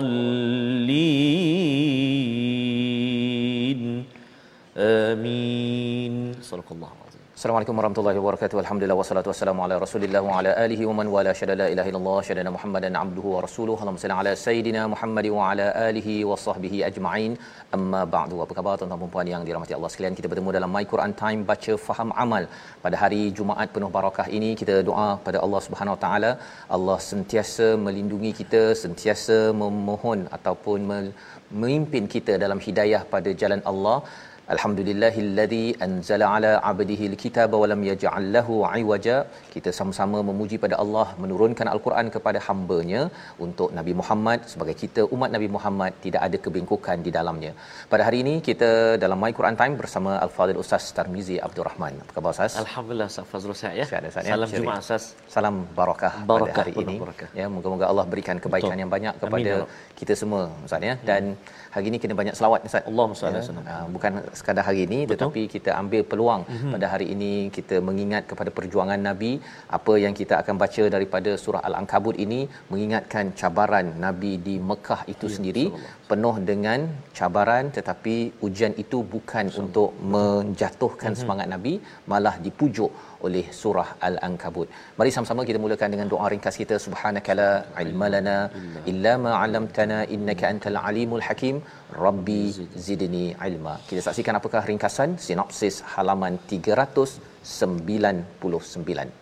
ضل amin. Assalamualaikum Assalamualaikum warahmatullahi wabarakatuh. Alhamdulillah wassalatu wassalamu ala Rasulillah wa ala alihi wa man wala syada la ilaha illallah syada Muhammadan abduhu wa rasuluhu. Allahumma salli ala sayidina Muhammad wa ala alihi wa sahbihi ajma'in. Amma ba'du. Apa khabar tuan-tuan dan puan yang dirahmati Allah sekalian? Kita bertemu dalam My Quran Time baca faham amal. Pada hari Jumaat penuh barakah ini kita doa pada Allah Subhanahu wa taala, Allah sentiasa melindungi kita, sentiasa memohon ataupun memimpin kita dalam hidayah pada jalan Allah Alhamdulillahilladzi anzala ala 'abdihi alkitaba wa lam yaj'al lahu 'iwaja. Kita sama-sama memuji pada Allah menurunkan al-Quran kepada hamba-Nya untuk Nabi Muhammad sebagai kita umat Nabi Muhammad tidak ada kebengkokan di dalamnya. Pada hari ini kita dalam My Quran Time bersama Al-Fadhil Ustaz Tarmizi Abdul Rahman. Apa khabar Ustaz? Alhamdulillah Ustaz Fazrul Sihat ya. Sihat, Ustaz, ya. Salam. Jumaat Ustaz. Salam barakah, Barakah, pada hari ini. barakah. Ya, moga-moga Allah berikan kebaikan Betul. yang banyak Amin, kepada ya Rabb. kita semua Ustaz ya. Dan hari ini kena banyak selawat Ustaz. Allahumma salli Ya, ah, bukan sekadar hari ini tetapi kita ambil peluang mm-hmm. pada hari ini kita mengingat kepada perjuangan Nabi apa yang kita akan baca daripada surah Al-Ankabut ini mengingatkan cabaran Nabi di Mekah itu Ya, sendiri penuh dengan cabaran tetapi ujian itu bukan untuk menjatuhkan mm-hmm. semangat Nabi malah dipujuk oleh surah Al-Ankabut. Mari sama-sama kita mulakan dengan doa ringkas kita subhanakala ilmalana illa ma 'allamtana innaka antal alimul hakim rabbi zidni ilma. Kita saksikan apakah ringkasan sinopsis halaman 399.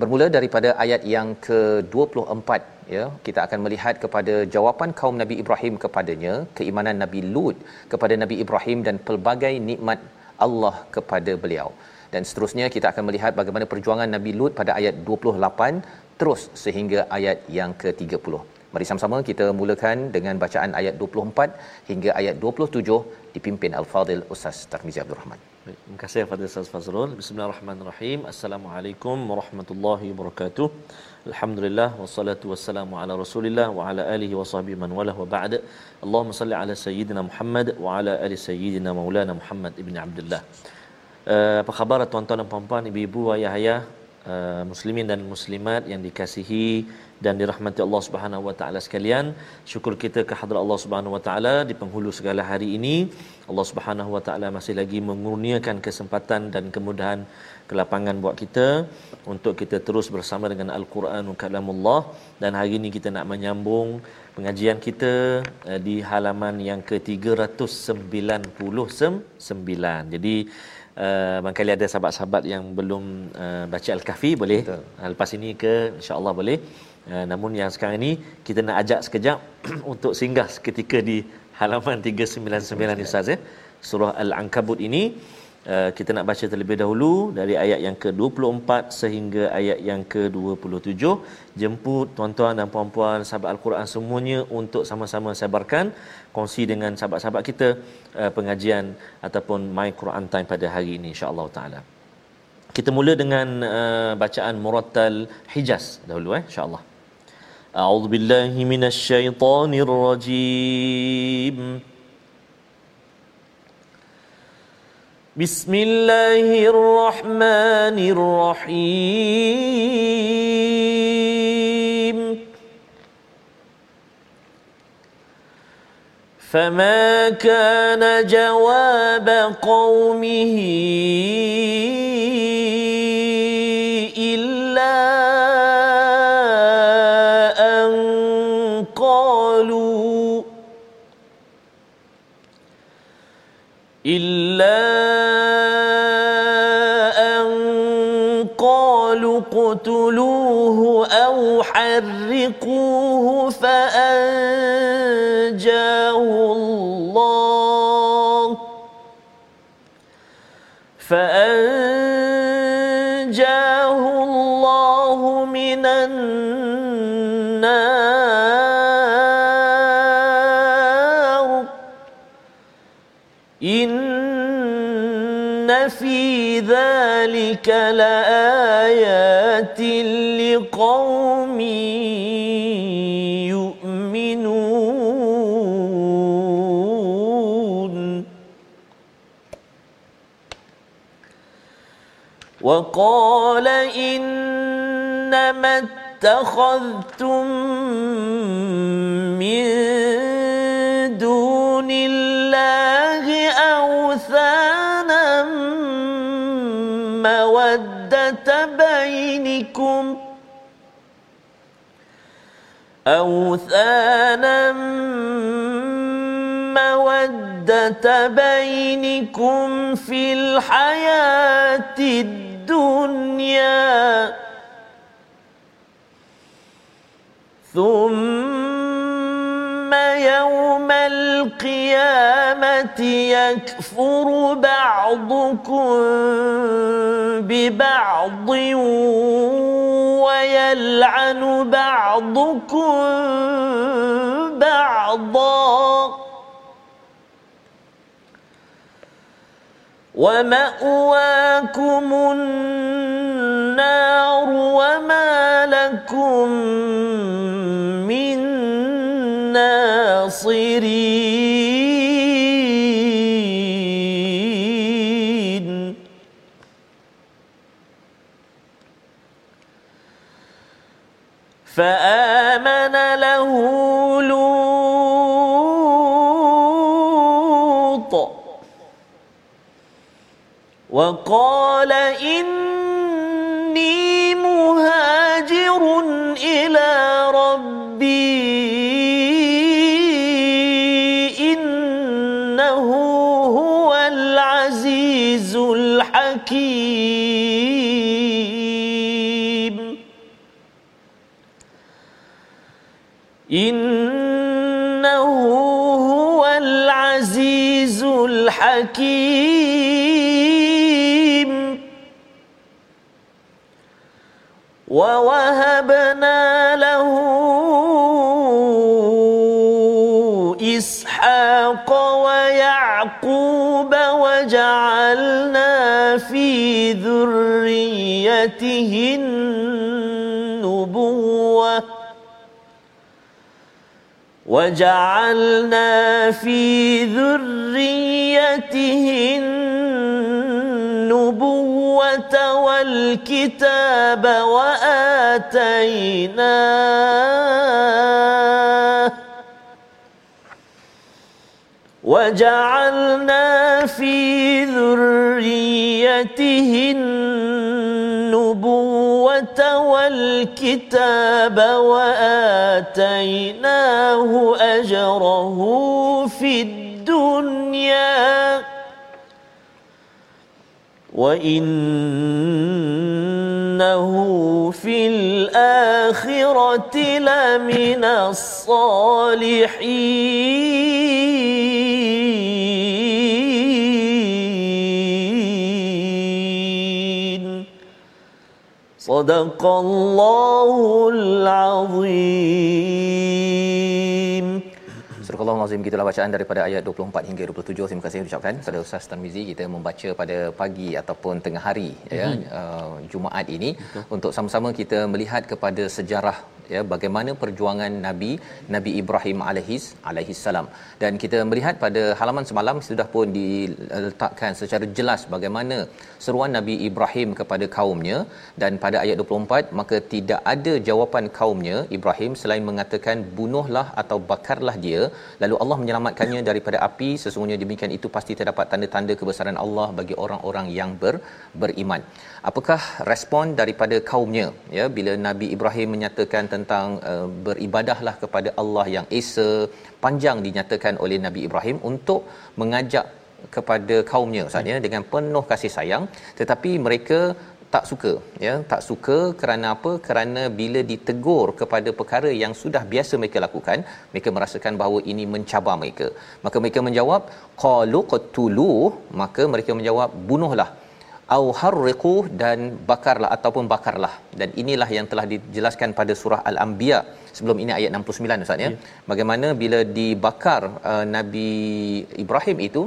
Bermula daripada ayat yang ke-24 ya kita akan melihat kepada jawapan kaum Nabi Ibrahim kepadanya keimanan Nabi Lut kepada Nabi Ibrahim dan pelbagai nikmat Allah kepada beliau dan seterusnya kita akan melihat bagaimana perjuangan Nabi Lut pada ayat 28 terus sehingga ayat yang ke-30 mari sama-sama kita mulakan dengan bacaan ayat 24 hingga ayat 27 dipimpin Al-Fadil Ustaz Tarmizi Abdul Rahman Baik, Terima kasih kepada Ustaz Fazrul. Bismillahirrahmanirrahim. Assalamualaikum warahmatullahi wabarakatuh. Alhamdulillah wassalatu wassalamu ala Rasulillah wa ala alihi wa sahbihi man wala wa ba'd. Allahumma salli ala sayyidina Muhammad wa ala ali sayyidina Maulana Muhammad ibn Abdullah. Uh, apa khabar tuan-tuan dan puan-puan, ibu-ibu, ayah-ayah, uh, muslimin dan muslimat yang dikasihi dan dirahmati Allah Subhanahu wa taala sekalian. Syukur kita ke hadrat Allah Subhanahu wa taala di penghulu segala hari ini. Allah Subhanahu wa taala masih lagi mengurniakan kesempatan dan kemudahan kelapangan buat kita untuk kita terus bersama dengan Al-Quran kalamullah dan hari ini kita nak menyambung pengajian kita uh, di halaman yang ke-399. Jadi Uh, barangkali ada sahabat-sahabat yang belum uh, baca Al-Kahfi boleh. Betul. uh, lepas ini ke insya-Allah boleh. Uh, namun yang sekarang ini kita nak ajak sekejap untuk singgah seketika di halaman 399 ni Ustaz ya. Surah Al-Ankabut ini uh, kita nak baca terlebih dahulu dari ayat yang ke-24 sehingga ayat yang ke-27 jemput tuan-tuan dan puan-puan sahabat Al-Quran semuanya untuk sama-sama sebarkan kongsi dengan sahabat-sahabat kita uh, pengajian ataupun My Quran Time pada hari ini insya-Allah taala. Kita mula dengan uh, bacaan Murattal Hijaz dahulu eh insya-Allah. A'udzu billahi minasyaitonir rajim. بسم الله الرحمن الرحيم فما كان جواب قومه إلا أن قالوا إلا أو حرقوه فأنجاه الله فأنجاه الله من النار إن في ذلك لآيات لقوم يؤمنون. وقال إنما اتخذتم من دون الله أوثانا مودة بينكم أوثانا مودة بينكم في الحياة الدنيا. ثم يوم القيامة يكفر بعضكم ببعض. ويلعن بعضكم بعضا. ومأواكم النار وما لكم وقال إني مهاجر إلى ربي إنه هو العزيز الحكيم. إنه هو العزيز الحكيم. ووهبنا له إسحاق ويعقوب وجعلنا في ذريته النبوة وجعلنا في ذريته النبوة والكتاب وآتيناه وجعلنا في ذريته النبوة والكتاب وآتيناه أجره في الدنيا وإنه في الآخرة لمن الصالحين صدق الله العظيم Surah Allah Azim gitulah bacaan daripada ayat 24 hingga 27 terima kasih ucapkan kepada Ustaz Tarmizi kita membaca pada pagi ataupun tengah hari ya Mhm. uh, Jumaat ini. Untuk sama-sama kita melihat kepada sejarah ya bagaimana perjuangan Nabi Nabi Ibrahim alaihis alaihis salam. Dan kita melihat pada halaman semalam sudah pun diletakkan secara jelas bagaimana seruan Nabi Ibrahim kepada kaumnya. Dan pada ayat 24 maka tidak ada jawapan kaumnya Ibrahim selain mengatakan bunuhlah atau bakarlah dia lalu Allah menyelamatkannya daripada api. Sesungguhnya demikian itu pasti terdapat tanda-tanda kebesaran Allah bagi orang-orang yang ber, beriman. Apakah respon daripada kaumnya? Ya bila Nabi Ibrahim menyatakan tentang uh, beribadahlah kepada Allah yang esa panjang dinyatakan oleh Nabi Ibrahim untuk mengajak kepada kaumnya Ustaz ya dengan penuh kasih sayang. Tetapi mereka tak suka ya tak suka kerana apa? Kerana bila ditegur kepada perkara yang sudah biasa mereka lakukan mereka merasakan bahawa ini mencabar mereka. Maka mereka menjawab qalu qatulu maka mereka menjawab bunuhlah. Au harriqu dan bakarlah ataupun bakarlah. Dan inilah yang telah dijelaskan pada surah al-anbiya sebelum ini ayat 69 ustaz ya. Yeah. bagaimana bila dibakar uh, nabi Ibrahim itu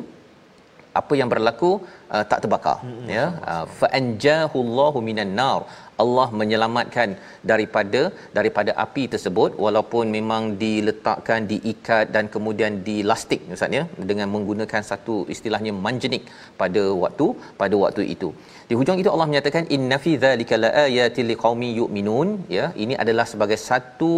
apa yang berlaku uh, tak terbakar mm-hmm. ya. Uh, fa anjahullahu minan nar. Allah menyelamatkan daripada daripada api tersebut walaupun memang diletakkan diikat dan kemudian dilastik ustaz ya dengan menggunakan satu istilahnya manjenik pada waktu pada waktu itu. Di hujung itu Allah menyatakan inna fi dzalika laayatil liqaumin yu'minun ya. Ini adalah sebagai satu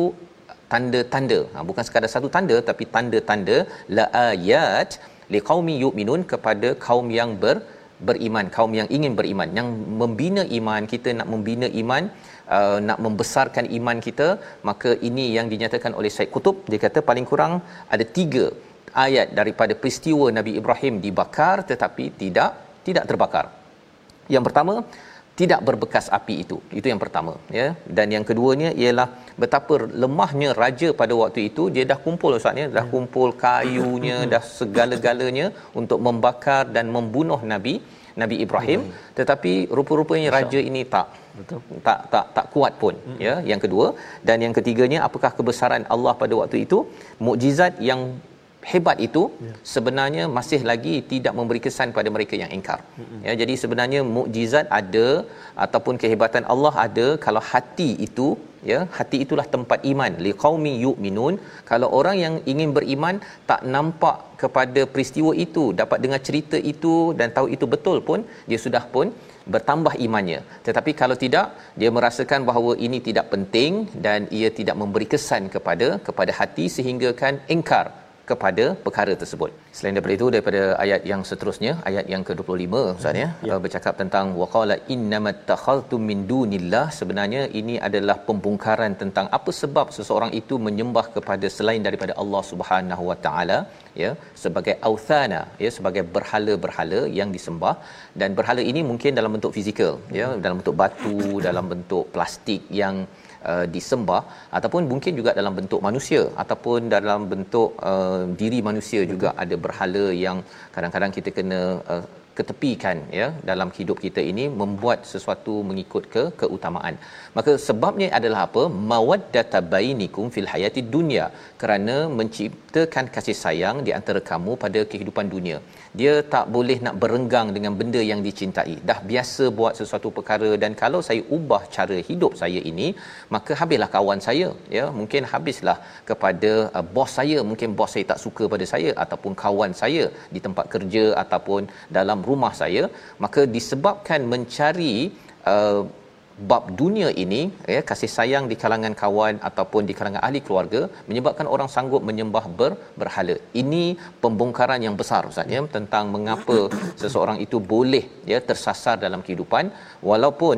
tanda-tanda. Ha, bukan sekadar satu tanda tapi tanda-tanda laayat liqaumi yu'minun kepada kaum yang ber beriman kaum yang ingin beriman yang membina iman kita nak membina iman uh, nak membesarkan iman kita maka ini yang dinyatakan oleh Syed Kutub dia kata paling kurang ada tiga ayat daripada peristiwa Nabi Ibrahim dibakar tetapi tidak tidak terbakar. Yang pertama tidak berbekas api itu. Itu yang pertama ya. Dan yang keduanya ialah betapa lemahnya raja pada waktu itu dia dah kumpul ustaz ya. Dah hmm. kumpul kayunya hmm. dah segala-galanya untuk membakar dan membunuh nabi nabi Ibrahim. Hmm. tetapi rupa-rupanya raja ini tak betul. tak tak tak kuat pun ya. Yang kedua. Dan yang ketiganya apakah kebesaran Allah pada waktu itu? Mukjizat yang hebat itu ya. sebenarnya masih lagi tidak memberi kesan pada mereka yang ingkar. Mm-hmm. Ya jadi sebenarnya mukjizat ada ataupun kehebatan Allah ada kalau hati itu ya hati itulah tempat iman liqaumi yu'minun kalau orang yang ingin beriman tak nampak kepada peristiwa itu dapat dengar cerita itu dan tahu itu betul pun dia sudah pun bertambah imannya tetapi kalau tidak dia merasakan bahawa ini tidak penting dan ia tidak memberi kesan kepada kepada hati sehingga kan ingkar kepada perkara tersebut. Selain daripada itu daripada ayat yang seterusnya ayat yang ke-25 Ustaz ya, ya. Uh, bercakap tentang waqala innamat takhadtum min dunillah sebenarnya ini adalah pembongkaran tentang apa sebab seseorang itu menyembah kepada selain daripada Allah Subhanahu Wa Taala ya sebagai authana ya sebagai berhala-berhala yang disembah dan berhala ini mungkin dalam bentuk fizikal ya dalam bentuk batu dalam bentuk plastik yang uh, disembah ataupun mungkin juga dalam bentuk manusia ataupun dalam bentuk uh, diri manusia juga ada berhala yang kadang-kadang kita kena uh, ketepikan ya dalam hidup kita ini membuat sesuatu mengikut ke keutamaan. Maka sebabnya adalah apa? Mawaddata bainikum fil hayati dunya kerana menciptakan kasih sayang di antara kamu pada kehidupan dunia. Dia tak boleh nak berenggang dengan benda yang dicintai. Dah biasa buat sesuatu perkara dan kalau saya ubah cara hidup saya ini, maka habislah kawan saya ya. Mungkin habislah kepada uh, bos saya, mungkin bos saya tak suka pada saya ataupun kawan saya di tempat kerja ataupun dalam rumah saya maka disebabkan mencari uh, bab dunia ini ya kasih sayang di kalangan kawan ataupun di kalangan ahli keluarga menyebabkan orang sanggup menyembah ber, berhala ini pembongkaran yang besar ustaz ya tentang mengapa seseorang itu boleh ya tersasar dalam kehidupan walaupun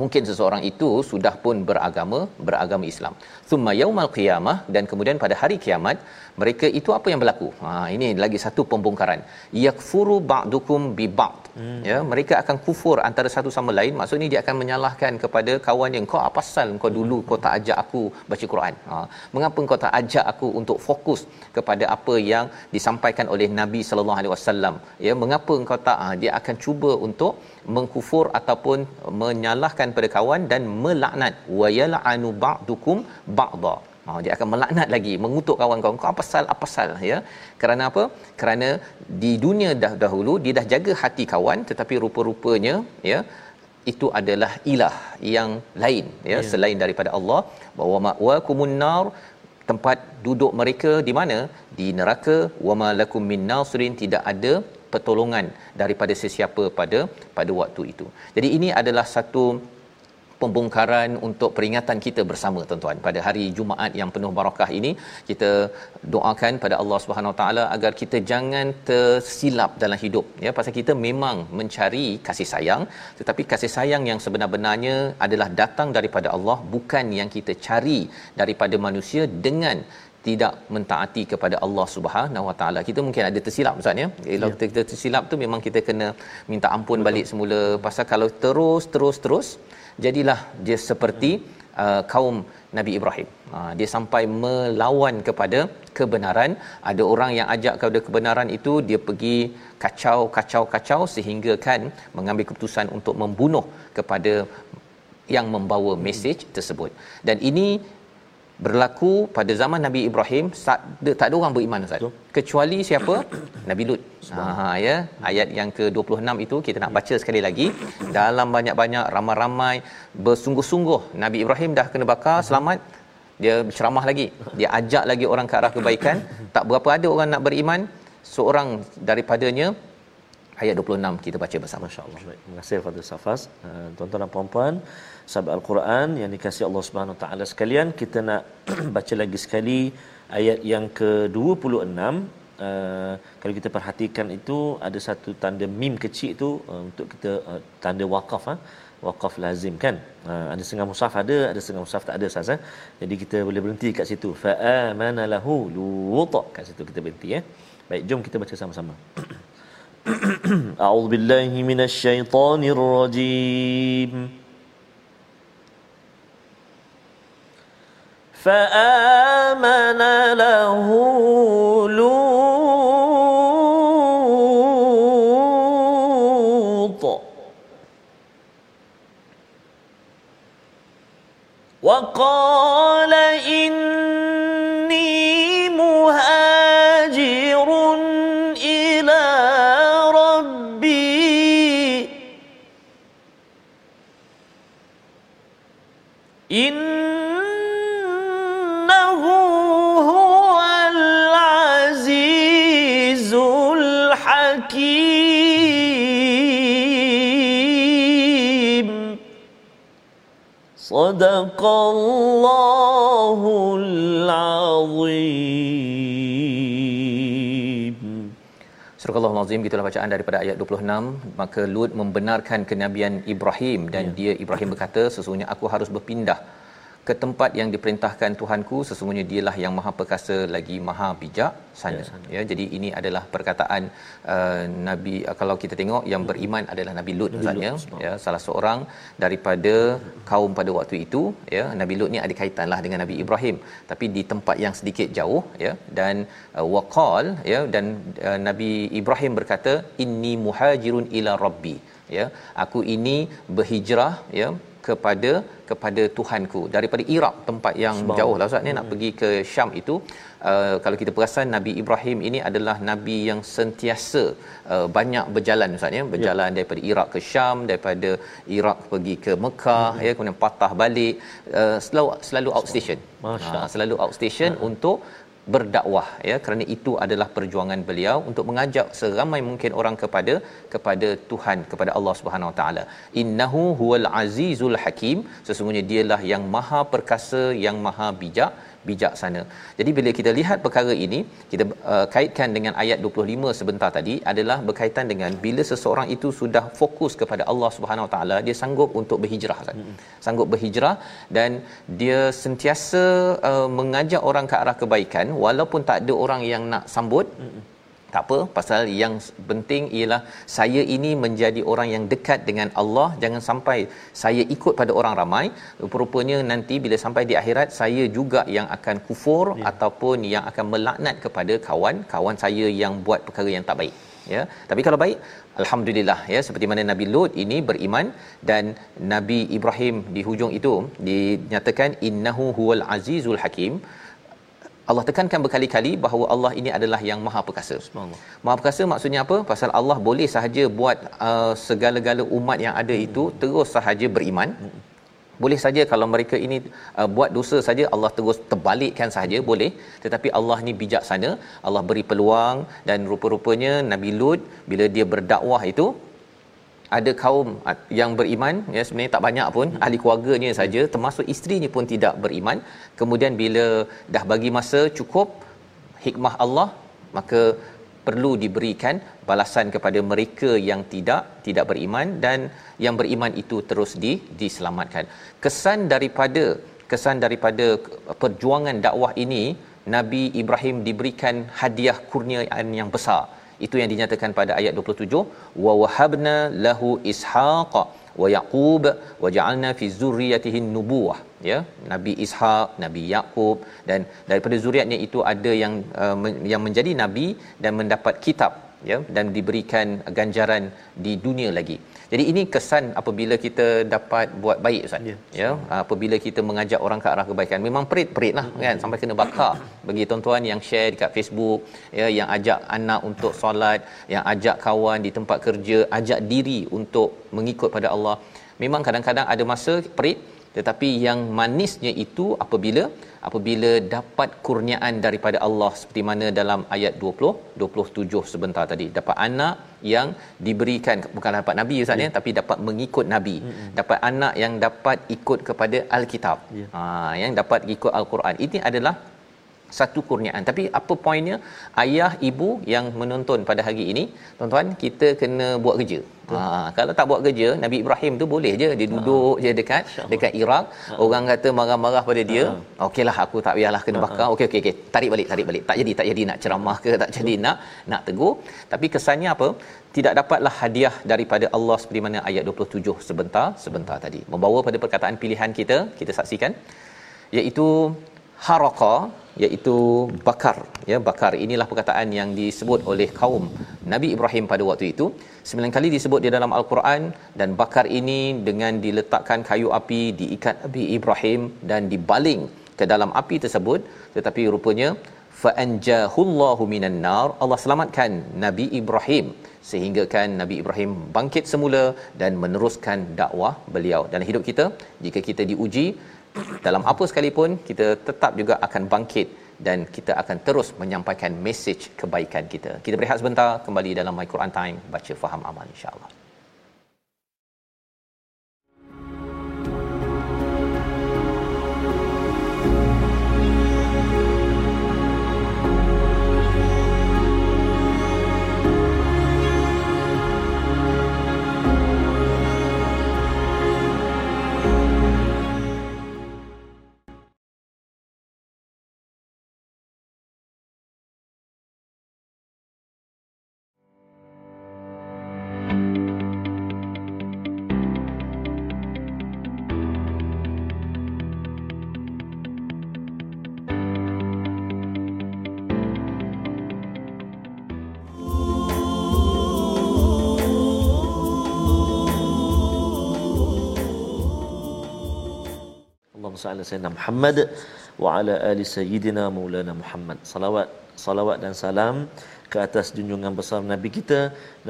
mungkin seseorang itu sudah pun beragama beragama Islam. Thumma yaumal qiyamah dan kemudian pada hari kiamat mereka itu apa yang berlaku? Ha ini lagi satu pembongkaran. Yakfuru ba'dukum bi ba'd. Hmm. Ya, mereka akan kufur antara satu sama lain. Maksudnya dia akan menyalahkan kepada kawan yang kau apa pasal kau dulu kau tak ajak aku baca Quran? Ha mengapa kau tak ajak aku untuk fokus kepada apa yang disampaikan oleh Nabi sallallahu alaihi wasallam? Ya, mengapa engkau tak ha, dia akan cuba untuk mengkufur ataupun menyalahkan pada kawan dan melaknat wa yal'anu ba'dukum ba'dha Ha, dia akan melaknat lagi, mengutuk kawan-kawan. Kau apa sal, apa sal, ya? Kerana apa? Kerana di dunia dah dahulu dia dah jaga hati kawan, tetapi rupa-rupanya, ya, itu adalah ilah yang lain, ya, yeah. selain daripada Allah. Bahawa ma'wakumun nar tempat duduk mereka di mana? Di neraka. Wa ma lakum min nasirin tidak ada pertolongan daripada sesiapa pada pada waktu itu. Jadi ini adalah satu pembongkaran untuk peringatan kita bersama tuan-tuan pada hari Jumaat yang penuh barakah ini kita doakan pada Allah Subhanahu Taala agar kita jangan tersilap dalam hidup ya pasal kita memang mencari kasih sayang tetapi kasih sayang yang sebenar-benarnya adalah datang daripada Allah bukan yang kita cari daripada manusia dengan tidak mentaati kepada Allah Subhanahu Wa Taala. Kita mungkin ada tersilap Ustaz ya. Kalau ya. kita tersilap tu memang kita kena minta ampun Betul. balik semula pasal kalau terus terus terus jadilah dia seperti uh, kaum Nabi Ibrahim. Uh, dia sampai melawan kepada kebenaran. Ada orang yang ajak kepada kebenaran itu dia pergi kacau kacau kacau sehingga kan mengambil keputusan untuk membunuh kepada yang membawa mesej tersebut. Dan ini berlaku pada zaman Nabi Ibrahim tak ada, tak ada orang beriman Ustaz. Kecuali siapa? Nabi Lut. Ha ya, ayat yang ke-26 itu kita nak baca sekali lagi. Dalam banyak-banyak ramai-ramai bersungguh-sungguh Nabi Ibrahim dah kena bakar selamat dia berceramah lagi. Dia ajak lagi orang ke arah kebaikan. Tak berapa ada orang nak beriman. Seorang daripadanya ayat 26 kita baca bersama insya-Allah. Terima kasih kepada Safas. Uh, tuan-tuan dan puan-puan, sahabat al-Quran yang dikasihi Allah Subhanahu taala sekalian kita nak baca lagi sekali ayat yang ke-26 uh, kalau kita perhatikan itu ada satu tanda mim kecil tu uh, untuk kita uh, tanda wakaf, ah ha? waqaf lazim kan ha, ada setengah musaf ada ada setengah musaf tak ada sas ha? jadi kita boleh berhenti kat situ fa amana lahu luta kat situ kita berhenti ya eh? baik jom kita baca sama-sama a'udzubillahi minasyaitonirrajim -sama. فآمن له لوط. وقال Gitulah bacaan daripada ayat 26 maka Lut membenarkan kenabian Ibrahim dan ya. dia Ibrahim berkata sesungguhnya aku harus berpindah ke tempat yang diperintahkan Tuhanku sesungguhnya dialah yang maha perkasa lagi maha bijak sana ya, ya jadi ini adalah perkataan uh, nabi uh, kalau kita tengok yang beriman adalah Nabi Lut misalnya ya salah seorang daripada kaum pada waktu itu ya. Nabi Lut ni ada kaitanlah dengan Nabi Ibrahim tapi di tempat yang sedikit jauh ya. Dan uh, waqal ya dan uh, Nabi Ibrahim berkata inni muhajirun ila rabbi. Ya aku ini berhijrah ya kepada kepada Tuhanku daripada Iraq tempat yang jauh lah Ustaz ni hmm. nak pergi ke Syam itu uh, kalau kita perasan Nabi Ibrahim ini adalah nabi yang sentiasa uh, banyak berjalan Ustaz ya berjalan ya. daripada Iraq ke Syam daripada Iraq pergi ke Mekah hmm. ya kemudian patah balik uh, selalu selalu outstation uh, selalu outstation hmm. untuk berdakwah ya kerana itu adalah perjuangan beliau untuk mengajak seramai mungkin orang kepada kepada Tuhan kepada Allah Subhanahu Wa Taala. Innahu huwal azizul hakim. Sesungguhnya dialah yang maha perkasa yang maha bijak bijaksana. Jadi bila kita lihat perkara ini, kita uh, kaitkan dengan ayat 25 sebentar tadi adalah berkaitan dengan bila seseorang itu sudah fokus kepada Allah Subhanahu Wa Taala, dia sanggup untuk berhijrah kan. Hmm. Sanggup berhijrah dan dia sentiasa uh, mengajak orang ke arah kebaikan walaupun tak ada orang yang nak sambut. Hmm tak apa pasal yang penting ialah saya ini menjadi orang yang dekat dengan Allah. Jangan sampai saya ikut pada orang ramai. Rupanya nanti bila sampai di akhirat saya juga yang akan kufur ya. ataupun yang akan melaknat kepada kawan. Kawan saya yang buat perkara yang tak baik ya. Tapi kalau baik alhamdulillah ya. Seperti mana Nabi Lut ini beriman dan Nabi Ibrahim di hujung itu dinyatakan innahu huwal azizul hakim Allah tekankan berkali-kali bahawa Allah ini adalah yang maha perkasa. Maha perkasa maksudnya apa? Pasal Allah boleh sahaja buat uh, segala-gala umat yang ada itu terus sahaja beriman. Boleh saja kalau mereka ini uh, buat dosa saja Allah terus terbalikkan sahaja boleh tetapi Allah ni bijaksana Allah beri peluang dan rupa-rupanya Nabi Lut bila dia berdakwah itu ada kaum yang beriman ya sebenarnya tak banyak pun ahli keluarganya saja termasuk isterinya pun tidak beriman. Kemudian bila dah bagi masa cukup hikmah Allah maka perlu diberikan balasan kepada mereka yang tidak tidak beriman dan yang beriman itu terus di diselamatkan. Kesan daripada kesan daripada perjuangan dakwah ini Nabi Ibrahim diberikan hadiah kurniaan yang besar itu yang dinyatakan pada ayat 27 wa wahabna lahu ishaqa wa yaqub wa ja'alna fi zurriyyatihi nubuwah. Ya nabi ishaq nabi yaqub dan daripada zuriatnya itu ada yang uh, yang menjadi nabi dan mendapat kitab ya dan diberikan ganjaran di dunia lagi. Jadi ini kesan apabila kita dapat buat baik ustaz. Ya, ya apabila kita mengajak orang ke arah kebaikan. Memang perit-perit lah kan? Sampai kena bakar. Bagi tuan-tuan yang share dekat Facebook ya yang ajak anak untuk solat yang ajak kawan di tempat kerja ajak diri untuk mengikut pada Allah. Memang kadang-kadang ada masa perit tetapi yang manisnya itu apabila apabila dapat kurniaan daripada Allah seperti mana dalam ayat 20 27 sebentar tadi dapat anak yang diberikan bukan dapat nabi ustaz ya tapi dapat mengikut nabi mm-hmm. dapat anak yang dapat ikut kepada alkitab yeah. ha yang dapat ikut al-Quran ini adalah satu kurniaan. Tapi apa poinnya? Ayah ibu yang menonton pada hari ini tuan-tuan kita kena buat kerja. Ha, kalau tak buat kerja Nabi Ibrahim tu boleh je. Dia duduk ha. je dekat dekat Iraq. Ha. orang kata marah-marah pada dia. Ha. okeylah aku tak payahlah kena bakar. okey okey okey. Tarik balik tarik balik. Tak jadi tak jadi. Nak ceramah ke tak jadi nak nak tegur. Tapi kesannya apa? Tidak dapatlah hadiah daripada Allah seperti mana ayat 27 sebentar sebentar tadi. Membawa pada perkataan pilihan kita kita saksikan iaitu haraka iaitu bakar. Ya bakar. Inilah perkataan yang disebut oleh kaum Nabi Ibrahim pada waktu itu. Sembilan kali disebut di dalam al-Quran dan bakar ini dengan diletakkan kayu api diikat Nabi Ibrahim dan dibaling ke dalam api tersebut. Tetapi rupanya fa anjahullahu minan nar Allah selamatkan Nabi Ibrahim sehingga kan Nabi Ibrahim bangkit semula dan meneruskan dakwah beliau. Dalam hidup kita jika kita diuji dalam apa sekalipun kita tetap juga akan bangkit dan kita akan terus menyampaikan mesej kebaikan kita. Kita berehat sebentar kembali dalam My Quran Time baca faham amal insya-Allah. Salli sayyidina Muhammad wa ala ali sayyidina Maulana Muhammad. Salawat salawat dan salam ke atas junjungan besar Nabi kita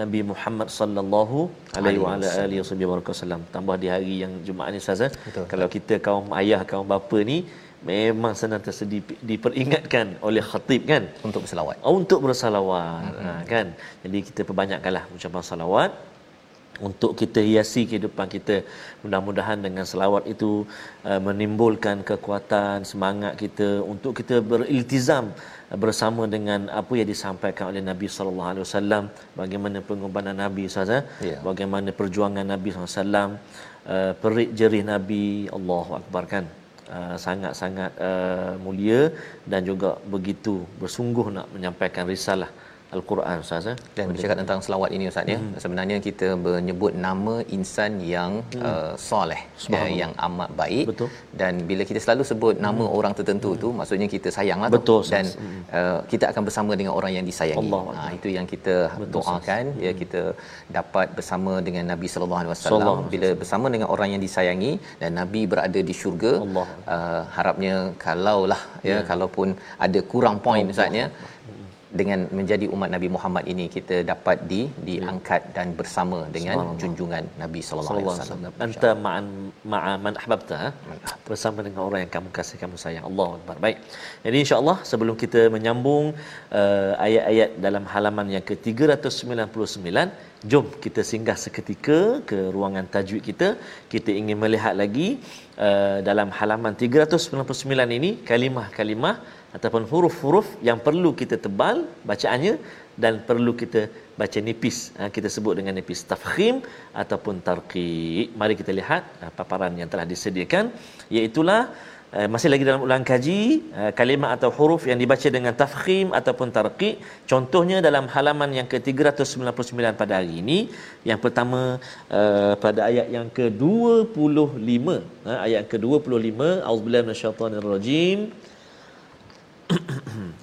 Nabi Muhammad sallallahu alaihi wa ala alihi wasallam. Tambah di hari yang Jumaat ni Ustaz. Eh? Kalau kita kaum ayah kaum bapa ni memang senantiasa di, diperingatkan oleh khatib kan untuk bersalawat. Oh, untuk bersalawat hmm. ha, kan. Jadi kita perbanyakkanlah ucapan salawat untuk kita hiasi kehidupan kita. Mudah-mudahan dengan selawat itu uh, menimbulkan kekuatan semangat kita untuk kita beriltizam uh, bersama dengan apa yang disampaikan oleh Nabi sallallahu alaihi wasallam. Bagaimana pengorbanan Nabi saja yeah. bagaimana perjuangan Nabi sallallahu alaihi wasallam uh, perik jerih Nabi Allahu akbar kan? Uh, sangat-sangat uh, mulia dan juga begitu bersungguh nak menyampaikan risalah Al-Quran Ustaz eh? Dan bercakap tentang selawat ini Ustaz ya. Hmm. Sebenarnya kita menyebut nama insan yang hmm. uh, soleh ya, yang amat baik Betul. dan bila kita selalu sebut nama hmm. orang tertentu hmm. tu maksudnya kita sayanglah Betul, tu dan hmm. uh, kita akan bersama dengan orang yang disayangi. Allah ha, itu yang kita Betul, doakan ya, hmm. ya kita dapat bersama dengan Nabi sallallahu alaihi wasallam bila bersama dengan orang yang disayangi dan Nabi berada di syurga uh, harapnya kalaulah ya, ya kalaupun ada kurang poin Ustaz ya dengan menjadi umat Nabi Muhammad ini kita dapat di diangkat dan bersama dengan junjungan Nabi sallallahu alaihi wasallam. Anta ma'an ma'a man ahbabta eh? bersama dengan orang yang kamu kasih kamu sayang. Allahu akbar. Baik. Jadi insya-Allah sebelum kita menyambung uh, ayat-ayat dalam halaman yang ke-399 Jom kita singgah seketika ke ruangan tajwid kita. Kita ingin melihat lagi uh, dalam halaman 399 ini kalimah-kalimah ataupun huruf-huruf yang perlu kita tebal bacaannya dan perlu kita baca nipis. Ha, kita sebut dengan nipis tafkhim ataupun tarqiq. Mari kita lihat ha, paparan yang telah disediakan. Iaitu uh, masih lagi dalam ulang kaji uh, kalimah atau huruf yang dibaca dengan tafkhim ataupun tarqiq. Contohnya dalam halaman yang ke-399 pada hari ini. Yang pertama uh, pada ayat yang ke-25 uh, ayat yang ke-25 auzubillahi minasyaitonirrajim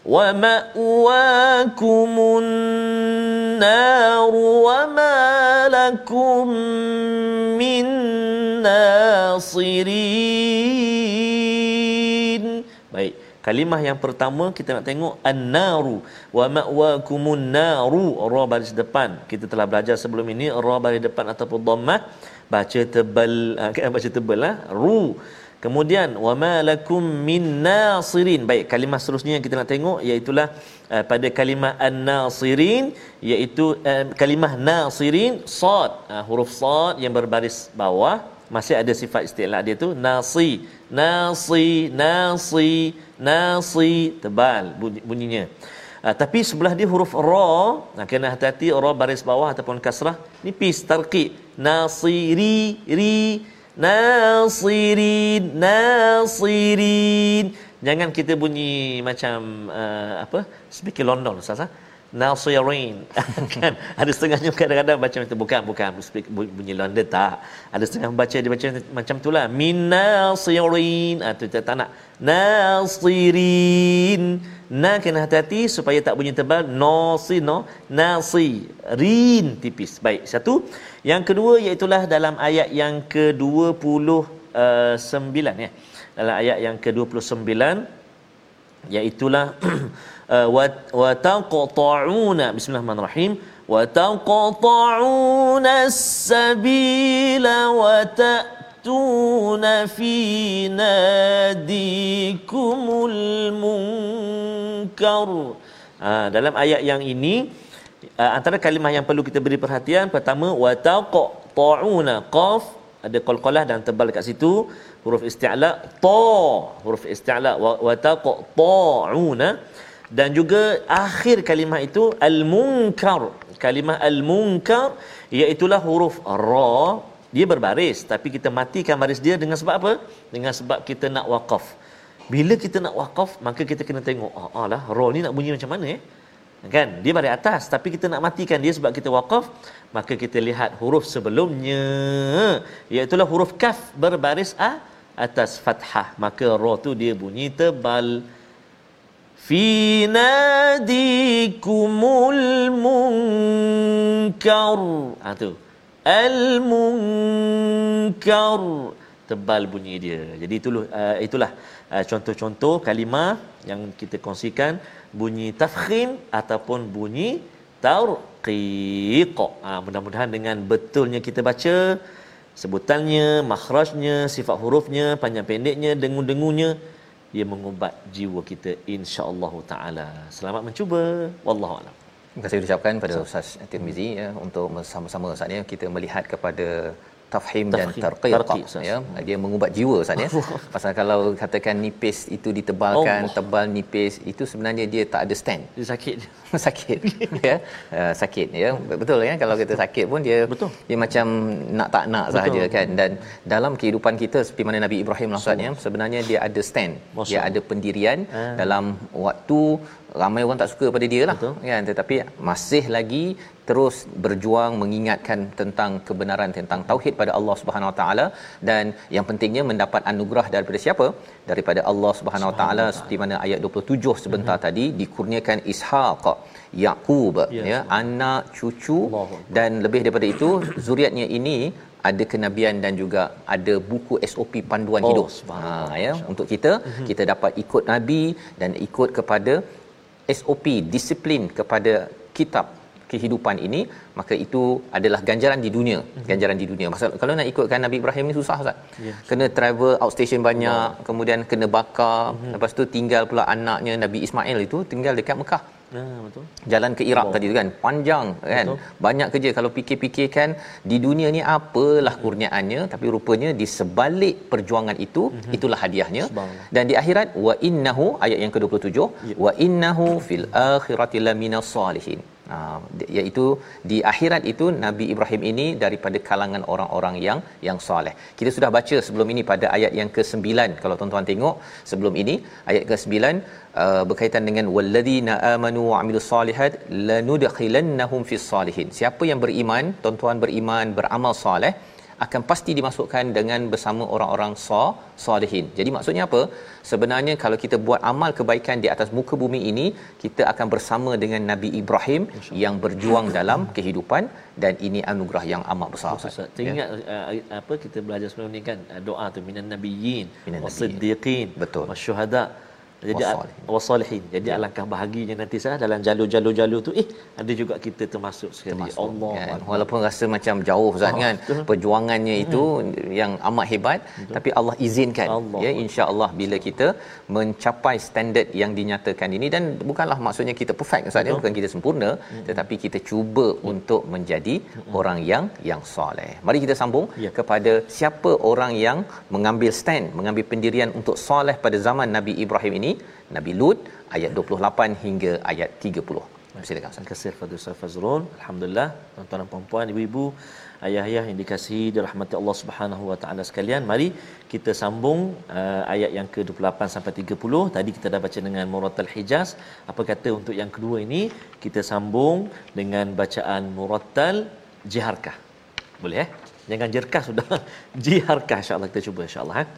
ومأواكم النار وما لكم من ناصرين baik kalimah yang pertama kita nak tengok an-naru wa ma'wakumun naru ra baris depan kita telah belajar sebelum ini ra baris depan ataupun dhammah baca tebal kan baca tebal lah ru Kemudian wama lakum min nasirin. Baik, kalimah seterusnya yang kita nak tengok iaitu uh, pada kalimah an-nasirin iaitu uh, kalimah nasirin sad. Uh, huruf sad yang berbaris bawah masih ada sifat istilah dia tu nasi. Nasi nasi nasi tebal bunyinya. Uh, tapi sebelah dia huruf ra nah, kena hati-hati ra baris bawah ataupun kasrah nipis tarqiq. Nasiri ri Nasirin Nasirin. Jangan kita bunyi macam uh, apa? Speaker London Ustaz ha? Nasirin. Kan? Ada setengahnya kadang-kadang macam bukan bukan. Bunyi London tak. Ada setengah baca dia baca macam itulah. Min nasirin. Ah tu tak nak. Nasirin. Na kena hati-hati supaya tak bunyi tebal. Nasi no. Nasi rin tipis. Baik. Satu yang kedua iaitu dalam ayat yang ke-29 uh, ya. Dalam ayat yang ke-29 iaitu wa taqta'una bismillahirrahmanirrahim wa taqta'una as-sabila wa ta'tuna fi nadikumul munkar. Ha, dalam ayat yang ini uh, antara kalimah yang perlu kita beri perhatian pertama wa taqta'una qaf. Ada qalqalah dan tebal kat situ. Huruf isti'la ta. Huruf isti'la wa taqta'una. Dan juga akhir kalimah itu al-munkar. Kalimah al-munkar iaitu huruf ra. Dia berbaris tapi kita matikan baris dia dengan sebab apa? Dengan sebab kita nak waqaf. Bila kita nak waqaf maka kita kena tengok ah oh, lah ra ni nak bunyi macam mana eh kan? Dia baris atas tapi kita nak matikan dia sebab kita waqaf maka kita lihat huruf sebelumnya. Iaitu huruf kaf berbaris a atas fathah. Maka ra tu dia bunyi tebal. Fi nadikumul munkar. Ha tu. Al munkar. Tebal bunyi dia. Jadi itulah uh, itulah uh, contoh-contoh kalimah yang kita kongsikan bunyi tafkhim ataupun bunyi tarqiq ha, mudah-mudahan dengan betulnya kita baca sebutannya makhrajnya sifat hurufnya panjang pendeknya dengung-dengungnya ia mengubat jiwa kita insya-Allah taala. Selamat mencuba. Wallahu a'lam. Terima kasih ucapkan pada Ustaz Tirmizi ya untuk bersama-sama saat ini kita melihat kepada tafhim, dan tarqiq. Ya dia mengubat jiwa Ustaz ya. Pasal kalau katakan nipis itu ditebalkan Allah. tebal nipis itu sebenarnya dia tak ada stand. Dia sakit sakit ya. Uh, sakit ya. Betul ya. Kalau kita sakit pun dia betul. dia macam nak tak nak sahaja kan. Dan dalam kehidupan kita seperti mana Nabi Ibrahim lah Ustaz ya sebenarnya dia ada stand. Masya. dia ada pendirian ha. dalam waktu ramai orang tak suka pada dia lah Betul. kan. Tetapi masih lagi terus berjuang mengingatkan tentang kebenaran tentang tauhid pada Allah Subhanahu Wa Taala dan yang pentingnya mendapat anugerah daripada siapa daripada Allah Subhanahu Wa Taala seperti mana ayat 27 sebentar uh-huh. tadi dikurniakan Ishaq Yaqub ya, ya anak cucu Allah. dan lebih daripada itu zuriatnya ini ada kenabian dan juga ada buku SOP panduan oh, hidup. Ha ya untuk kita uh-huh. kita dapat ikut nabi dan ikut kepada SOP disiplin kepada kitab kehidupan ini maka itu adalah ganjaran di dunia mm-hmm. ganjaran di dunia Maksud, kalau nak ikutkan Nabi Ibrahim ni susah Ustaz yeah. kena travel outstation banyak wow. kemudian kena bakar mm-hmm. lepas tu tinggal pula anaknya Nabi Ismail itu tinggal dekat Mekah Ya, betul. Jalan ke Iraq tadi tu kan, panjang kan. Betul. Banyak kerja kalau fikir-fikirkan di dunia ni apalah kurniaannya tapi rupanya di sebalik perjuangan itu mm-hmm. itulah hadiahnya. Dan di akhirat wa innahu ayat yang ke-27 ya. wa innahu fil akhirati laminas salihin. Ha, iaitu di akhirat itu Nabi Ibrahim ini daripada kalangan orang-orang yang yang soleh. Kita sudah baca sebelum ini pada ayat yang ke-9 kalau tuan-tuan tengok sebelum ini ayat ke-9 uh, berkaitan dengan walladzina amanu wa amilus solihat lanudkhilannahum fis salihin. Siapa yang beriman, tuan-tuan beriman, beramal soleh akan pasti dimasukkan dengan bersama orang-orang sa salihin. Jadi maksudnya apa? Sebenarnya kalau kita buat amal kebaikan di atas muka bumi ini, kita akan bersama dengan Nabi Ibrahim yang berjuang dalam kehidupan dan ini anugerah yang amat besar. Ustaz, teringat ya. uh, apa kita belajar sebelum ni kan doa tu minan nabiyyin wasiddiqin wasyuhada jadi wasalihin jadi ya. alangkah bahagianya nanti saya dalam jalur-jalur-jalur tu eh ada juga kita termasuk sekali termasuk, Allah kan? walaupun rasa macam jauh Ustaz oh, kan betul. perjuangannya hmm. itu yang amat hebat betul. tapi Allah izinkan Allah. ya insya-Allah bila kita mencapai standard yang dinyatakan ini dan bukanlah maksudnya kita perfect Ustaz ya bukan kita sempurna hmm. tetapi kita cuba hmm. untuk menjadi hmm. orang yang yang soleh mari kita sambung ya. kepada siapa orang yang mengambil stand mengambil pendirian untuk soleh pada zaman Nabi Ibrahim ini Nabi Lut ayat 28 hingga ayat 30. Silakan Ustaz. Kasih Ustaz Fazrul. Alhamdulillah, tuan-tuan dan puan-puan, ibu-ibu, ayah-ayah yang dikasihi dirahmati Allah Subhanahu wa taala sekalian, mari kita sambung uh, ayat yang ke-28 sampai 30. Tadi kita dah baca dengan Muratal Hijaz. Apa kata untuk yang kedua ini kita sambung dengan bacaan Muratal Jiharkah. Boleh eh? Jangan jerkah sudah. Jiharkah insya-Allah kita cuba insya-Allah eh.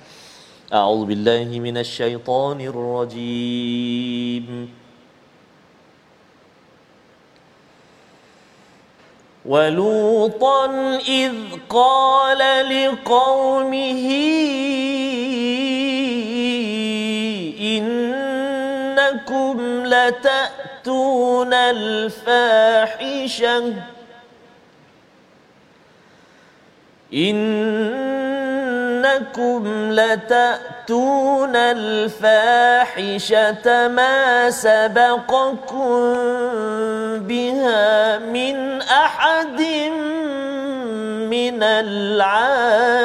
أعوذ بالله من الشيطان الرجيم. ولوطا إذ قال لقومه إنكم لتأتون الفاحشة. إن إنكم لتأتون الفاحشة ما سبقكم بها من أحد من العالمين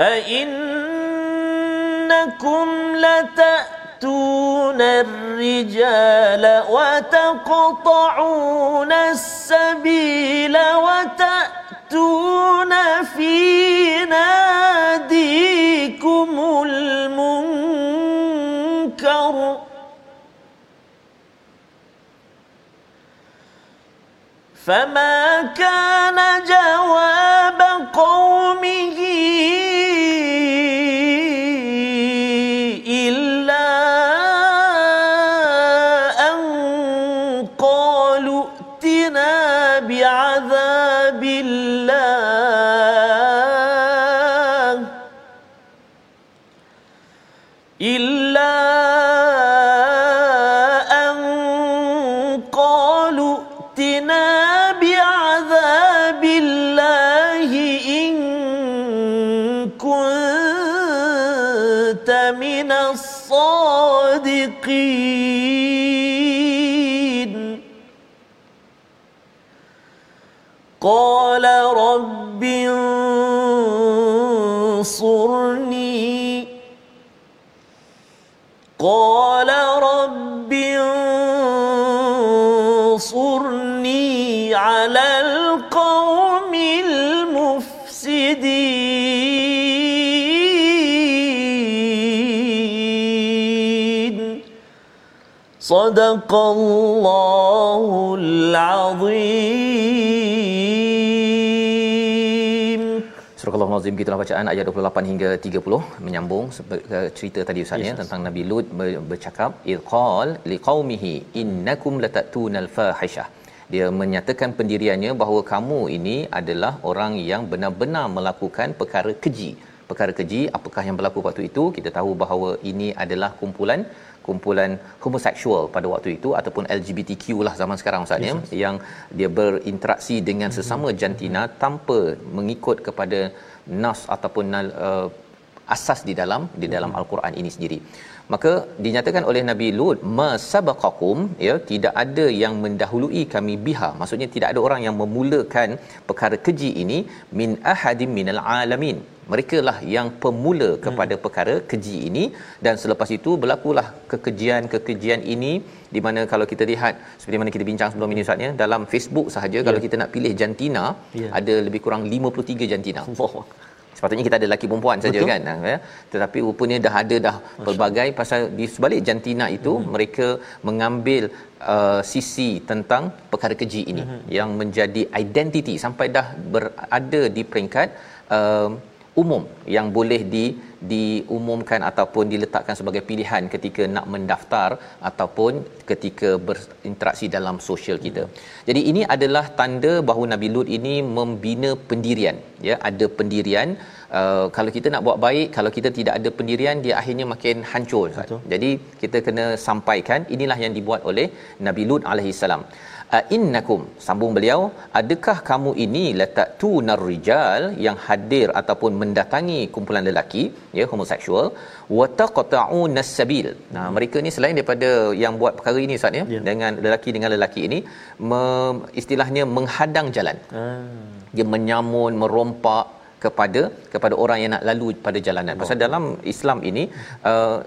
أئنكم لتأتون تأتون الرجال وتقطعون السبيل وتأتون في ناديكم المنكر. فما كان جواب قومه انصرني. قال رب انصرني على القوم المفسدين. صدق الله العظيم. Surah Al-Azim kita bacaan ayat 28 hingga 30 menyambung cerita tadi Ustaz ya tentang Nabi Lut bercakap ilqal liqaumihi innakum latatunal fahishah. Dia menyatakan pendiriannya bahawa kamu ini adalah orang yang benar-benar melakukan perkara keji perkara keji apakah yang berlaku waktu itu kita tahu bahawa ini adalah kumpulan kumpulan homoseksual pada waktu itu ataupun LGBTQ lah zaman sekarang Ustaz ya yang dia berinteraksi dengan hmm. sesama jantina tanpa mengikut kepada nas ataupun uh, asas di dalam di dalam hmm. al-Quran ini sendiri. Maka dinyatakan oleh Nabi Lut masabaqakum ya tidak ada yang mendahului kami biha. Maksudnya tidak ada orang yang memulakan perkara keji ini min ahadim minal alamin mereka lah yang pemula kepada hmm. perkara keji ini dan selepas itu berlakulah kekejian-kekejian ini di mana kalau kita lihat seperti mana kita bincang sebelum ini Ustaz ya dalam Facebook sahaja yeah. kalau kita nak pilih jantina yeah. ada lebih kurang 53 jantina. Oh. Sepatutnya kita ada lelaki perempuan saja kan ya. Tetapi rupanya dah ada dah Masya. pelbagai pasal di sebalik jantina itu hmm. mereka mengambil uh, sisi tentang perkara keji ini hmm. yang menjadi identiti sampai dah berada di peringkat uh, umum yang boleh di diumumkan ataupun diletakkan sebagai pilihan ketika nak mendaftar ataupun ketika berinteraksi dalam sosial kita. Jadi ini adalah tanda bahawa Nabi Lut ini membina pendirian ya ada pendirian uh, kalau kita nak buat baik kalau kita tidak ada pendirian dia akhirnya makin hancur. Betul. Jadi kita kena sampaikan inilah yang dibuat oleh Nabi Lut alaihi salam innakum sambung beliau adakah kamu ini letak tu narijal yang hadir ataupun mendatangi kumpulan lelaki ya homoseksual wa taqta'u nasabil nah hmm. mereka ni selain daripada yang buat perkara ini Ustaz ya yeah. dengan lelaki dengan lelaki ini me, istilahnya menghadang jalan hmm. dia menyamun merompak kepada kepada orang yang nak lalu pada jalanan oh. pasal dalam Islam ini uh,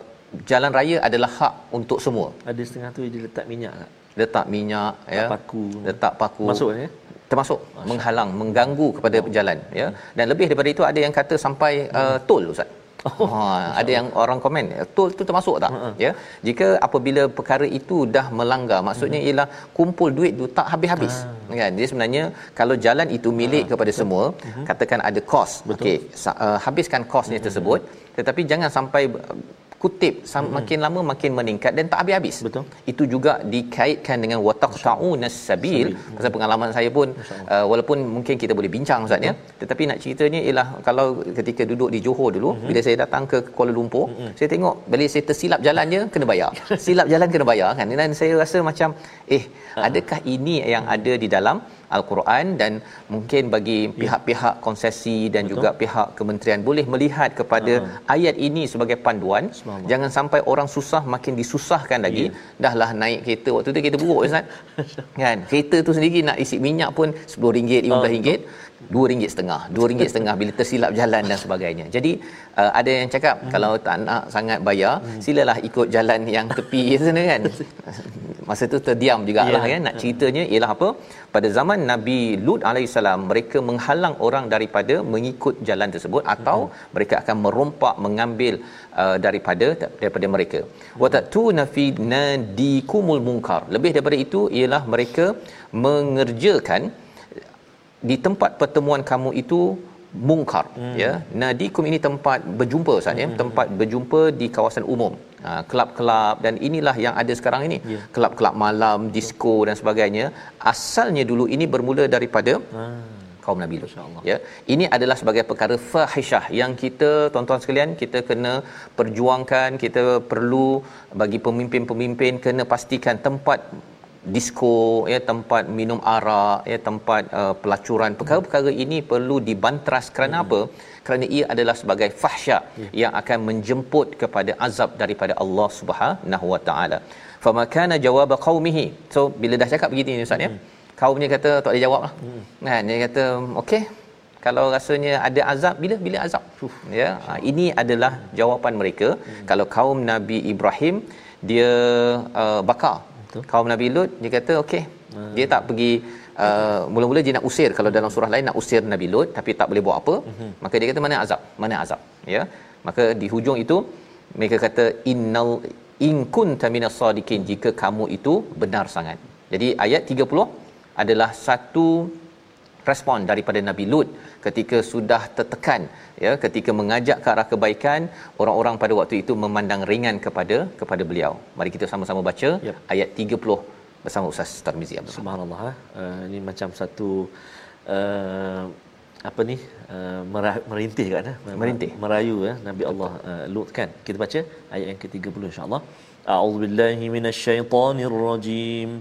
jalan raya adalah hak untuk semua ada setengah tu dia letak minyak tak letak minyak letak ya paku letak paku masuk ya termasuk Masya. menghalang mengganggu kepada oh. pejalan ya dan lebih daripada itu ada yang kata sampai uh, hmm. tol ustaz Oh, ha, ada yang orang komen tol tu termasuk tak uh-huh. ya jika apabila perkara itu dah melanggar maksudnya uh-huh. ialah kumpul duit tu tak habis-habis uh-huh. kan dia sebenarnya kalau jalan itu milik uh-huh. kepada semua uh-huh. katakan ada kos okey uh, habiskan kosnya uh-huh. tersebut tetapi jangan sampai kutip hmm. makin lama makin meningkat dan tak habis-habis. Betul. Itu juga dikaitkan dengan wataqta'u nasabil. Pasal pengalaman saya pun uh, walaupun mungkin kita boleh bincang ustaz ya, tetapi nak ceritanya ialah kalau ketika duduk di Johor dulu hmm. bila saya datang ke Kuala Lumpur, hmm. saya tengok bila saya tersilap jalan je kena bayar. Silap jalan kena bayar kan. Dan saya rasa macam eh ha. adakah ini yang ada di dalam al-Quran dan mungkin bagi ya. pihak-pihak konsesi dan Betul. juga pihak kementerian boleh melihat kepada uh ayat ini sebagai panduan. Jangan sampai orang susah makin disusahkan lagi. Yeah. dahlah naik kereta. Waktu tu kereta buruk ustaz. Kan? Kereta tu sendiri nak isi minyak pun RM10 RM15 uh, dua ringgit setengah dua ringgit setengah bila tersilap jalan dan sebagainya jadi uh, ada yang cakap hmm. kalau tak nak sangat bayar hmm. silalah ikut jalan yang tepi sana kan masa tu terdiam jugalah yeah. kan nak ceritanya ialah apa pada zaman Nabi Lut alaihissalam mereka menghalang orang daripada mengikut jalan tersebut atau hmm. mereka akan merompak mengambil uh, daripada daripada mereka wa tatuna fi nadikumul munkar lebih daripada itu ialah mereka mengerjakan di tempat pertemuan kamu itu mungkar hmm. ya nadikum ini tempat berjumpa Ustaz ya hmm. tempat berjumpa di kawasan umum ha, kelab-kelab dan inilah yang ada sekarang ini yeah. kelab-kelab malam disko dan sebagainya asalnya dulu ini bermula daripada hmm. kaum Nabi Lut ya ini adalah sebagai perkara fahisyah yang kita tuan-tuan sekalian kita kena perjuangkan kita perlu bagi pemimpin-pemimpin kena pastikan tempat disko ya tempat minum arak ya tempat uh, pelacuran perkara-perkara ini perlu dibantras kerana hmm. apa kerana ia adalah sebagai fahsyat yeah. yang akan menjemput kepada azab daripada Allah Subhanahu wa taala fama kana jawab qaumihi so bila dah cakap begini ustaz ya hmm. kaumnya kata tak boleh jawablah hmm. kan dia kata okey kalau rasanya ada azab bila bila azab ya ha, ini adalah jawapan mereka hmm. kalau kaum nabi Ibrahim dia uh, bakar Betul. kaum Nabi Lut dia kata okey hmm. dia tak pergi uh, mula-mula dia nak usir kalau dalam surah lain nak usir Nabi Lut tapi tak boleh buat apa hmm. maka dia kata mana azab mana azab ya maka di hujung itu mereka kata innal in kunta minas sadiqin jika kamu itu benar sangat jadi ayat 30 adalah satu respon daripada Nabi Lut ketika sudah tertekan ya ketika mengajak ke arah kebaikan orang-orang pada waktu itu memandang ringan kepada kepada beliau. Mari kita sama-sama baca ya. ayat 30 bersama Ustaz Tarmizi Abdul Subhanallah uh, ini macam satu uh, apa ni uh, merintih kan merintih. merayu ya Nabi Betul. Allah uh, Lut kan. Kita baca ayat yang ke-30 insyaallah. A'udzu billahi minasyaitonir rajim.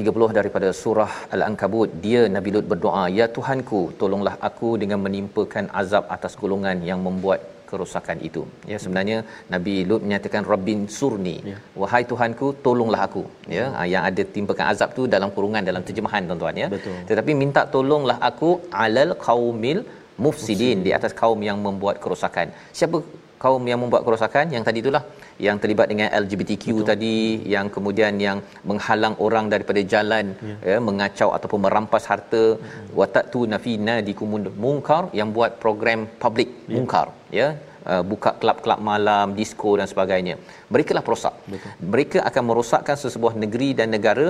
30 daripada surah Al-Ankabut dia Nabi Lut berdoa ya Tuhanku tolonglah aku dengan menimpakan azab atas golongan yang membuat kerosakan itu. Ya sebenarnya Nabi Lut menyatakan Rabbin surni. Ya. Wahai Tuhanku tolonglah aku. Ya hmm. yang ada timpakan azab tu dalam kurungan dalam terjemahan tuan-tuan ya. Betul. Tetapi minta tolonglah aku alal qaumil mufsidin di atas kaum yang membuat kerosakan. Siapa kaum yang membuat kerosakan yang tadi itulah yang terlibat dengan LGBTQ Betul. tadi yang kemudian yang menghalang orang daripada jalan ya, ya mengacau ataupun merampas harta hmm. watatu nafina dikumun mungkar yang buat program public ya. mungkar ya uh, buka kelab-kelab malam disco dan sebagainya mereka lah perosak Betul. mereka akan merosakkan sesebuah negeri dan negara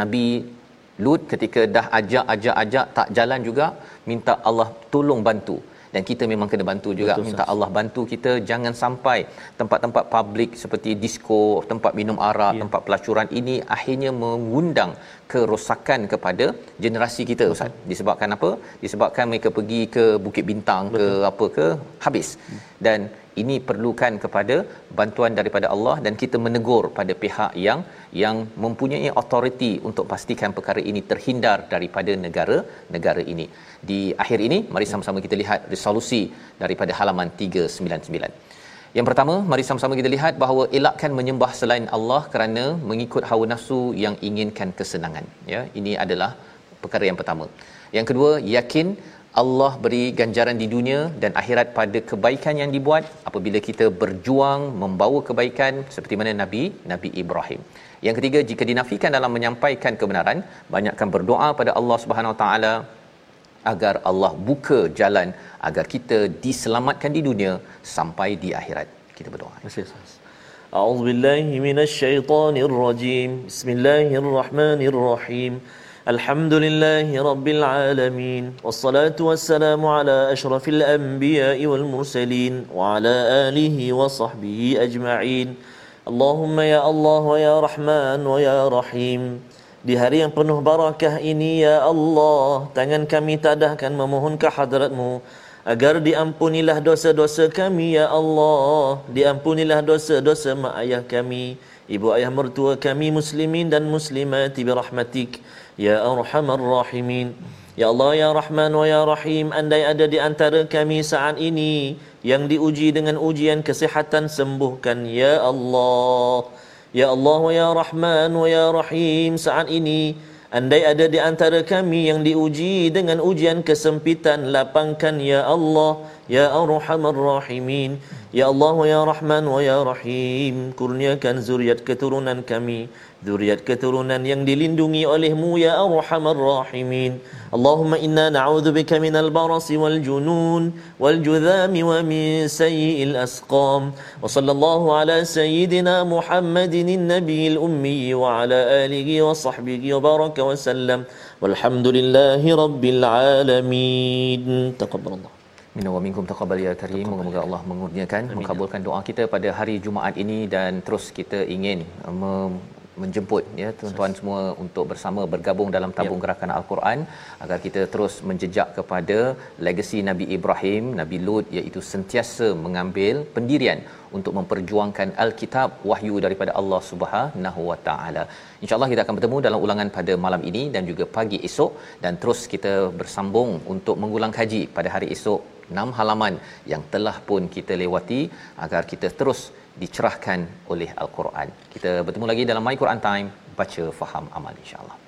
nabi Lut ketika dah ajak-ajak-ajak tak jalan juga minta Allah tolong bantu dan kita memang kena bantu juga Betul, minta Allah bantu kita jangan sampai tempat-tempat publik seperti disco, tempat minum arak, ya. tempat pelacuran ini akhirnya mengundang kerosakan kepada generasi kita Betul. ustaz. Disebabkan apa? Disebabkan mereka pergi ke Bukit Bintang Betul. ke apa ke habis. Hmm. Dan ini perlukan kepada bantuan daripada Allah dan kita menegur pada pihak yang yang mempunyai authority untuk pastikan perkara ini terhindar daripada negara-negara ini. Di akhir ini mari sama-sama kita lihat resolusi daripada halaman 399. Yang pertama, mari sama-sama kita lihat bahawa elakkan menyembah selain Allah kerana mengikut hawa nafsu yang inginkan kesenangan. Ya, ini adalah perkara yang pertama. Yang kedua, yakin Allah beri ganjaran di dunia dan akhirat pada kebaikan yang dibuat apabila kita berjuang membawa kebaikan seperti mana Nabi Nabi Ibrahim. Yang ketiga, jika dinafikan dalam menyampaikan kebenaran, banyakkan berdoa pada Allah Subhanahu Wa Taala agar Allah buka jalan agar kita diselamatkan di dunia sampai di akhirat. Kita berdoa. A'udzu billahi minasy syaithanir rajim. Bismillahirrahmanirrahim. الحمد لله رب العالمين والصلاة والسلام على أشرف الأنبياء والمرسلين وعلى آله وصحبه أجمعين Allahumma ya Allah wa ya Rahman wa ya Rahim. Di hari yang penuh barakah ini ya Allah tangan kami tadahkan memohon ke hadratmu agar diampunilah dosa-dosa kami ya Allah. Diampunilah dosa-dosa mak ayah kami ibu ayah mertua kami muslimin dan muslimat bi rahmatik ya arhamar rahimin. Ya Allah ya Rahman wa ya Rahim andai ada di antara kami saat ini yang diuji dengan ujian kesihatan sembuhkan Ya Allah. Ya Allah ya Rahman wa ya Rahim saat ini Andai ada di antara kami yang diuji dengan ujian kesempitan lapangkan ya Allah ya Arhamar Rahimin ya Allah wa ya Rahman wa ya Rahim kurniakan zuriat keturunan kami zuriat keturunan yang dilindungi olehmu ya arhamar rahimin Allahumma inna na'udzu bika minal barasi wal junun wal judhami wa min sayyi'il asqam wa sallallahu ala sayyidina Muhammadin nabiyil ummi wa ala alihi wa sahbihi wa baraka wa sallam walhamdulillahi rabbil alamin taqabbalallah Minna wa minkum taqabbal ya karim. Moga-moga Allah mengurniakan, mengabulkan doa kita pada hari Jumaat ini dan terus kita ingin menjemput ya tuan-tuan semua untuk bersama bergabung dalam tabung ya. gerakan al-Quran agar kita terus menjejak kepada legasi Nabi Ibrahim, Nabi Lut iaitu sentiasa mengambil pendirian untuk memperjuangkan al-kitab wahyu daripada Allah Subhanahu wa taala. Insya-Allah kita akan bertemu dalam ulangan pada malam ini dan juga pagi esok dan terus kita bersambung untuk mengulang kaji pada hari esok 6 halaman yang telah pun kita lewati agar kita terus dicerahkan oleh al-Quran. Kita bertemu lagi dalam My Quran Time, baca faham amal insya-Allah.